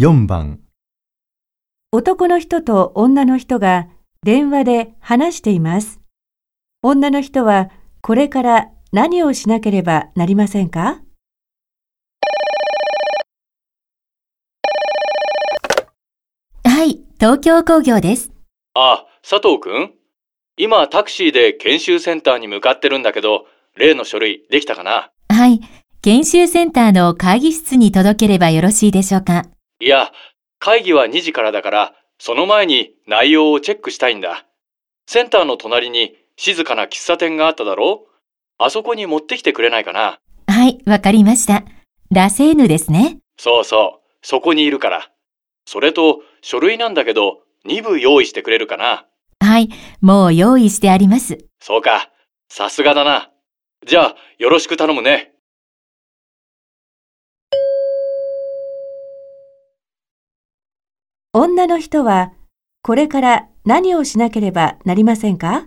4番、男の人と女の人が電話で話しています。女の人はこれから何をしなければなりませんか？はい、東京工業です。あ、佐藤くん？今タクシーで研修センターに向かってるんだけど、例の書類できたかな？はい、研修センターの会議室に届ければよろしいでしょうか？いや、会議は2時からだから、その前に内容をチェックしたいんだ。センターの隣に静かな喫茶店があっただろあそこに持ってきてくれないかな？はい、わかりました。ラセーヌですね。そうそう、そこにいるから。それと、書類なんだけど、2部用意してくれるかな？はい、もう用意してあります。そうか、さすがだな。じゃあ、よろしく頼むね。女の人はこれから何をしなければなりませんか？